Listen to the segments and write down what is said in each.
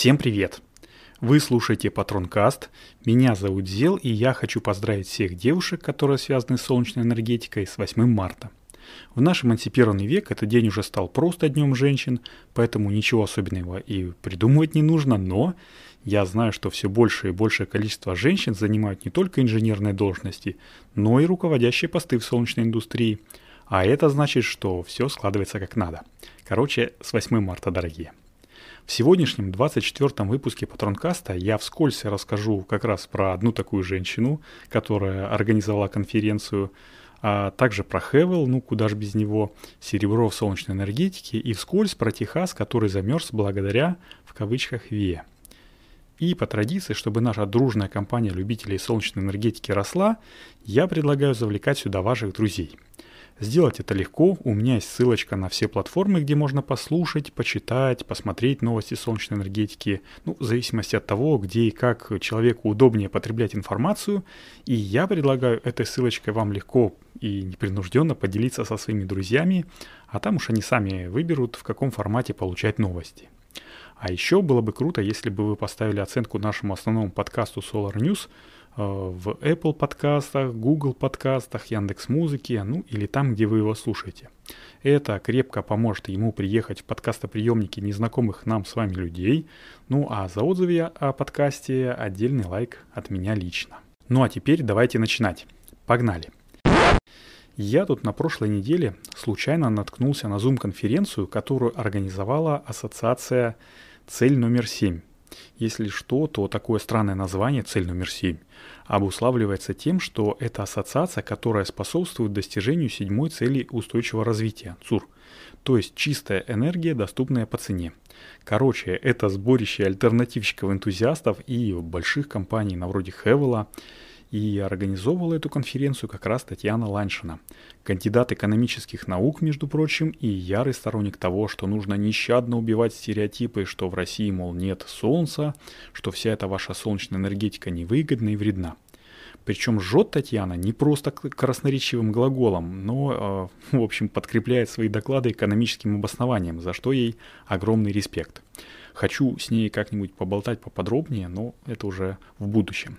Всем привет! Вы слушаете Патронкаст, меня зовут Зел, и я хочу поздравить всех девушек, которые связаны с солнечной энергетикой, с 8 марта. В наш эмансипированный век этот день уже стал просто днем женщин, поэтому ничего особенного и придумывать не нужно, но я знаю, что все больше и большее количество женщин занимают не только инженерные должности, но и руководящие посты в солнечной индустрии. А это значит, что все складывается как надо. Короче, с 8 марта, дорогие. В сегодняшнем 24-м выпуске Патронкаста я вскользь расскажу как раз про одну такую женщину, которая организовала конференцию, а также про Хевел, ну куда же без него, серебро в солнечной энергетике и вскользь про Техас, который замерз благодаря, в кавычках, ВИЭ. И по традиции, чтобы наша дружная компания любителей солнечной энергетики росла, я предлагаю завлекать сюда ваших друзей – Сделать это легко, у меня есть ссылочка на все платформы, где можно послушать, почитать, посмотреть новости солнечной энергетики, ну, в зависимости от того, где и как человеку удобнее потреблять информацию. И я предлагаю этой ссылочкой вам легко и непринужденно поделиться со своими друзьями, а там уж они сами выберут, в каком формате получать новости. А еще было бы круто, если бы вы поставили оценку нашему основному подкасту Solar News – в Apple подкастах, Google подкастах, Яндекс Музыке, ну или там, где вы его слушаете. Это крепко поможет ему приехать в подкастоприемники незнакомых нам с вами людей. Ну а за отзывы о подкасте отдельный лайк от меня лично. Ну а теперь давайте начинать. Погнали! Я тут на прошлой неделе случайно наткнулся на Zoom-конференцию, которую организовала ассоциация «Цель номер 7». Если что, то такое странное название «Цель номер 7» обуславливается тем, что это ассоциация, которая способствует достижению седьмой цели устойчивого развития – ЦУР, то есть чистая энергия, доступная по цене. Короче, это сборище альтернативщиков-энтузиастов и больших компаний на вроде Хевела, и организовывала эту конференцию как раз Татьяна Ланшина, кандидат экономических наук, между прочим, и ярый сторонник того, что нужно нещадно убивать стереотипы, что в России, мол, нет солнца, что вся эта ваша солнечная энергетика невыгодна и вредна. Причем жжет Татьяна не просто красноречивым глаголом, но, э, в общем, подкрепляет свои доклады экономическим обоснованием, за что ей огромный респект. Хочу с ней как-нибудь поболтать поподробнее, но это уже в будущем.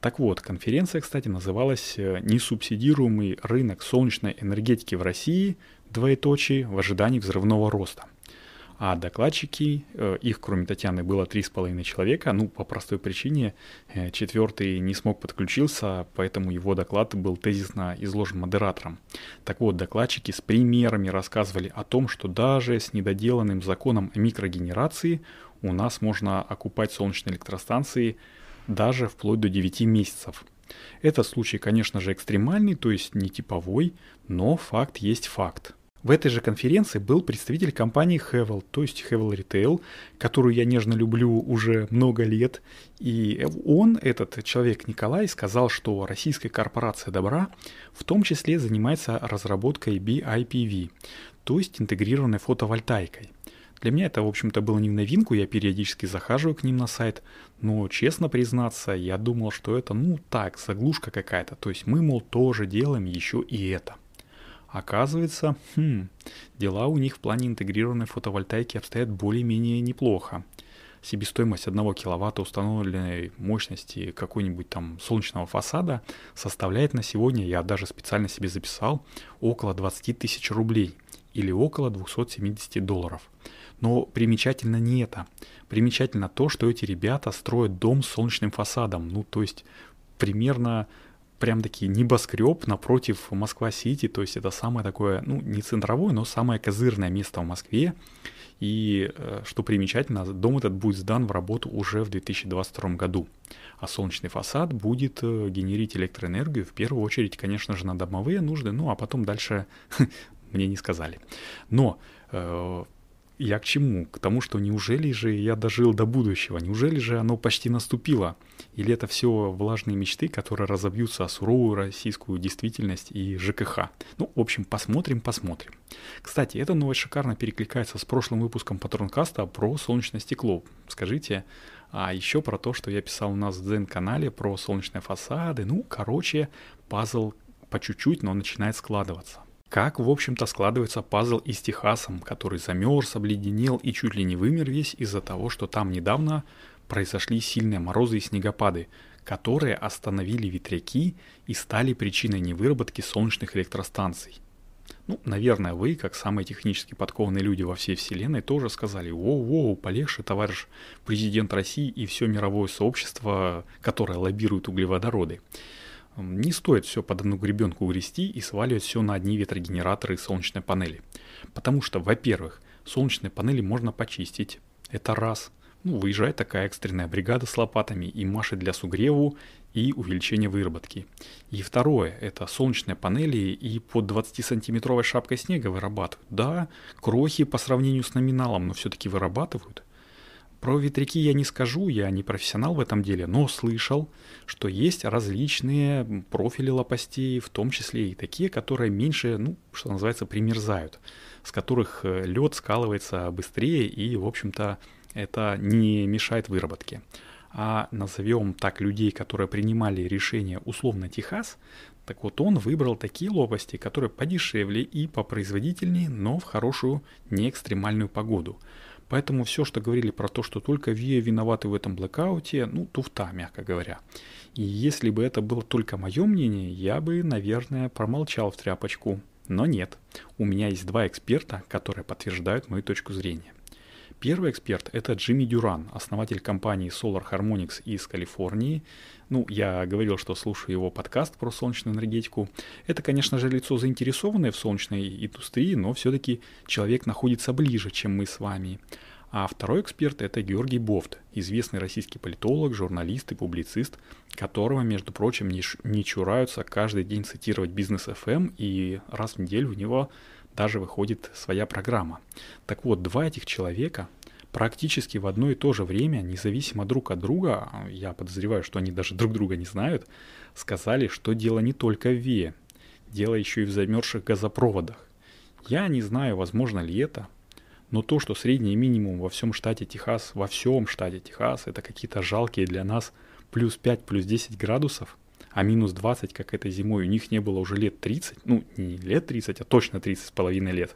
Так вот, конференция, кстати, называлась э, «Несубсидируемый рынок солнечной энергетики в России. Двоеточие в ожидании взрывного роста». А докладчики, э, их кроме Татьяны было три с половиной человека, ну по простой причине э, четвертый не смог подключиться, поэтому его доклад был тезисно изложен модератором. Так вот, докладчики с примерами рассказывали о том, что даже с недоделанным законом о микрогенерации у нас можно окупать солнечные электростанции даже вплоть до 9 месяцев. Этот случай, конечно же, экстремальный, то есть не типовой, но факт есть факт. В этой же конференции был представитель компании Hevel, то есть Hevel Retail, которую я нежно люблю уже много лет. И он, этот человек Николай, сказал, что российская корпорация добра в том числе занимается разработкой BIPV, то есть интегрированной фотовольтайкой. Для меня это, в общем-то, было не в новинку, я периодически захаживаю к ним на сайт, но, честно признаться, я думал, что это, ну так, заглушка какая-то, то есть мы, мол, тоже делаем еще и это. Оказывается, хм, дела у них в плане интегрированной фотовольтайки обстоят более-менее неплохо. Себестоимость 1 киловатта установленной мощности какой-нибудь там солнечного фасада составляет на сегодня, я даже специально себе записал, около 20 тысяч рублей или около 270 долларов. Но примечательно не это. Примечательно то, что эти ребята строят дом с солнечным фасадом. Ну, то есть примерно прям таки небоскреб напротив Москва-Сити, то есть это самое такое, ну, не центровое, но самое козырное место в Москве. И, э, что примечательно, дом этот будет сдан в работу уже в 2022 году. А солнечный фасад будет э, генерить электроэнергию, в первую очередь, конечно же, на домовые нужды, ну, а потом дальше мне не сказали. Но э, я к чему? К тому, что неужели же я дожил до будущего? Неужели же оно почти наступило? Или это все влажные мечты, которые разобьются о суровую российскую действительность и ЖКХ? Ну, в общем, посмотрим, посмотрим. Кстати, эта новость шикарно перекликается с прошлым выпуском Патронкаста про солнечное стекло. Скажите, а еще про то, что я писал у нас в Дзен-канале про солнечные фасады. Ну, короче, пазл по чуть-чуть, но начинает складываться. Как, в общем-то, складывается пазл и с Техасом, который замерз, обледенел и чуть ли не вымер весь из-за того, что там недавно произошли сильные морозы и снегопады, которые остановили ветряки и стали причиной невыработки солнечных электростанций. Ну, наверное, вы, как самые технически подкованные люди во всей вселенной, тоже сказали, воу-воу, полегче, товарищ президент России и все мировое сообщество, которое лоббирует углеводороды. Не стоит все под одну гребенку грести и сваливать все на одни ветрогенераторы и солнечные панели. Потому что, во-первых, солнечные панели можно почистить. Это раз. Ну, выезжает такая экстренная бригада с лопатами и машет для сугреву и увеличения выработки. И второе, это солнечные панели и под 20-сантиметровой шапкой снега вырабатывают. Да, крохи по сравнению с номиналом, но все-таки вырабатывают. Про ветряки я не скажу, я не профессионал в этом деле, но слышал, что есть различные профили лопастей, в том числе и такие, которые меньше, ну, что называется, примерзают, с которых э, лед скалывается быстрее и, в общем-то, это не мешает выработке. А назовем так людей, которые принимали решение условно Техас, так вот он выбрал такие лопасти, которые подешевле и попроизводительнее, но в хорошую неэкстремальную погоду – Поэтому все, что говорили про то, что только ВИА виноваты в этом блэкауте, ну, туфта, мягко говоря. И если бы это было только мое мнение, я бы, наверное, промолчал в тряпочку. Но нет, у меня есть два эксперта, которые подтверждают мою точку зрения. Первый эксперт – это Джимми Дюран, основатель компании Solar Harmonics из Калифорнии. Ну, я говорил, что слушаю его подкаст про солнечную энергетику. Это, конечно же, лицо заинтересованное в солнечной индустрии, но все-таки человек находится ближе, чем мы с вами. А второй эксперт – это Георгий Бофт, известный российский политолог, журналист и публицист, которого, между прочим, не, не чураются каждый день цитировать бизнес FM, эм, и раз в неделю у него даже выходит своя программа. Так вот, два этих человека практически в одно и то же время, независимо друг от друга, я подозреваю, что они даже друг друга не знают, сказали, что дело не только в ВИЭ, дело еще и в замерзших газопроводах. Я не знаю, возможно ли это, но то, что средний минимум во всем штате Техас, во всем штате Техас, это какие-то жалкие для нас плюс 5, плюс 10 градусов – а минус 20, как этой зимой, у них не было уже лет 30, ну не лет 30, а точно 30 с половиной лет,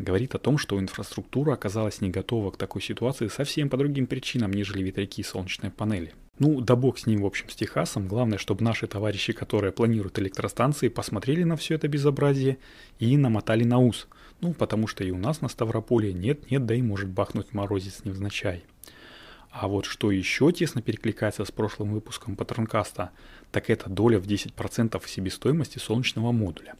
говорит о том, что инфраструктура оказалась не готова к такой ситуации совсем по другим причинам, нежели ветряки и солнечные панели. Ну, да бог с ним, в общем, с Техасом. Главное, чтобы наши товарищи, которые планируют электростанции, посмотрели на все это безобразие и намотали на ус. Ну, потому что и у нас на Ставрополе нет-нет, да и может бахнуть морозец невзначай. А вот что еще тесно перекликается с прошлым выпуском Патронкаста, так это доля в 10% себестоимости солнечного модуля.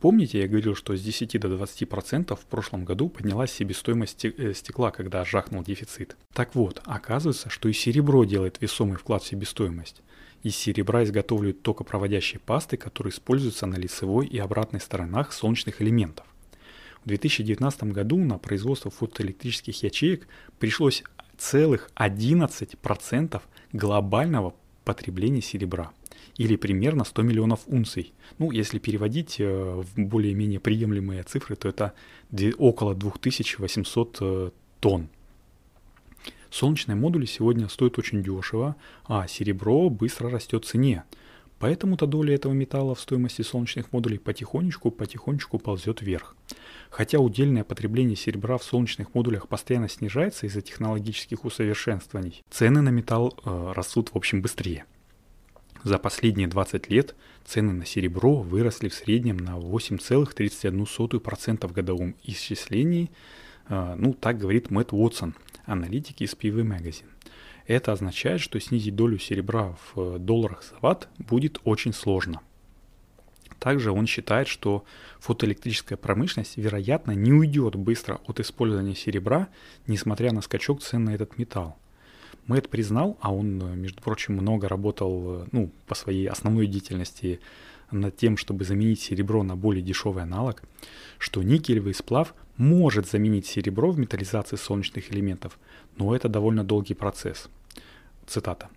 Помните, я говорил, что с 10 до 20% в прошлом году поднялась себестоимость э, стекла, когда жахнул дефицит. Так вот, оказывается, что и серебро делает весомый вклад в себестоимость. Из серебра изготовляют токопроводящие пасты, которые используются на лицевой и обратной сторонах солнечных элементов. В 2019 году на производство фотоэлектрических ячеек пришлось целых 11% глобального потребления серебра или примерно 100 миллионов унций. Ну, если переводить э, в более-менее приемлемые цифры, то это около 2800 э, тонн. Солнечные модули сегодня стоят очень дешево, а серебро быстро растет в цене. Поэтому-то доля этого металла в стоимости солнечных модулей потихонечку-потихонечку ползет вверх. Хотя удельное потребление серебра в солнечных модулях постоянно снижается из-за технологических усовершенствований, цены на металл э, растут в общем быстрее. За последние 20 лет цены на серебро выросли в среднем на 8,31% в годовом исчислении, э, ну так говорит Мэтт Уотсон, аналитик из PV Magazine. Это означает, что снизить долю серебра в э, долларах за ватт будет очень сложно – также он считает, что фотоэлектрическая промышленность, вероятно, не уйдет быстро от использования серебра, несмотря на скачок цен на этот металл. Мэтт признал, а он, между прочим, много работал ну, по своей основной деятельности над тем, чтобы заменить серебро на более дешевый аналог, что никелевый сплав может заменить серебро в металлизации солнечных элементов, но это довольно долгий процесс. Цитата.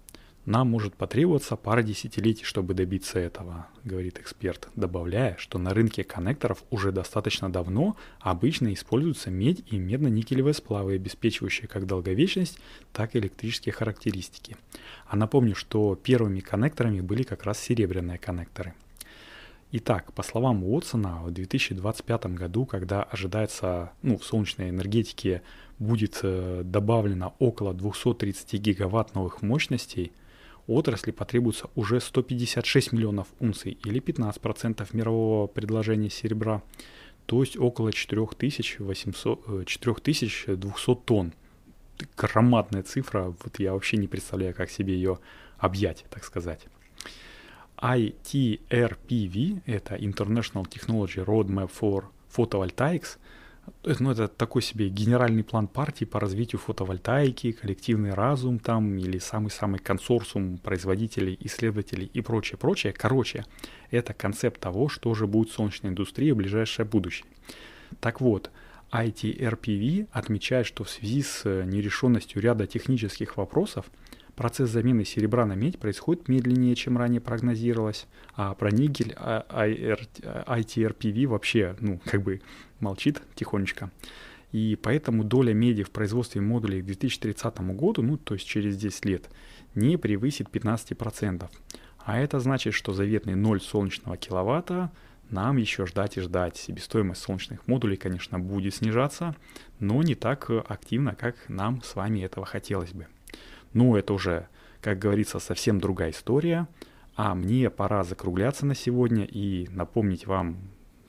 Нам может потребоваться пара десятилетий, чтобы добиться этого, говорит эксперт, добавляя, что на рынке коннекторов уже достаточно давно обычно используются медь и медно-никелевые сплавы, обеспечивающие как долговечность, так и электрические характеристики. А напомню, что первыми коннекторами были как раз серебряные коннекторы. Итак, по словам Уотсона, в 2025 году, когда ожидается, ну, в солнечной энергетике будет э, добавлено около 230 гигаватт новых мощностей, отрасли потребуется уже 156 миллионов унций или 15% мирового предложения серебра, то есть около 4800, 4200 э, тонн. Громадная цифра, вот я вообще не представляю, как себе ее объять, так сказать. ITRPV, это International Technology Roadmap for Photovoltaics, ну, это такой себе генеральный план партии по развитию фотовольтаики, коллективный разум там или самый-самый консорциум производителей, исследователей и прочее, прочее. Короче, это концепт того, что же будет солнечная индустрия в ближайшее будущее. Так вот, ITRPV отмечает, что в связи с нерешенностью ряда технических вопросов – Процесс замены серебра на медь происходит медленнее, чем ранее прогнозировалось, а про никель ITRPV вообще, ну, как бы молчит тихонечко. И поэтому доля меди в производстве модулей к 2030 году, ну, то есть через 10 лет, не превысит 15%. А это значит, что заветный 0 солнечного киловатта нам еще ждать и ждать. Себестоимость солнечных модулей, конечно, будет снижаться, но не так активно, как нам с вами этого хотелось бы. Ну, это уже, как говорится, совсем другая история. А мне пора закругляться на сегодня и напомнить вам,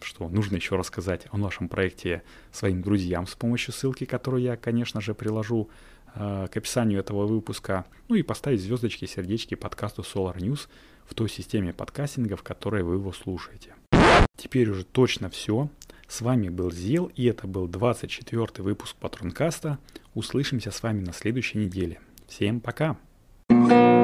что нужно еще рассказать о нашем проекте своим друзьям с помощью ссылки, которую я, конечно же, приложу э, к описанию этого выпуска. Ну и поставить звездочки, сердечки подкасту Solar News в той системе подкастинга, в которой вы его слушаете. Теперь уже точно все. С вами был Зел, и это был 24 выпуск Патронкаста. Услышимся с вами на следующей неделе. Всем пока! thank you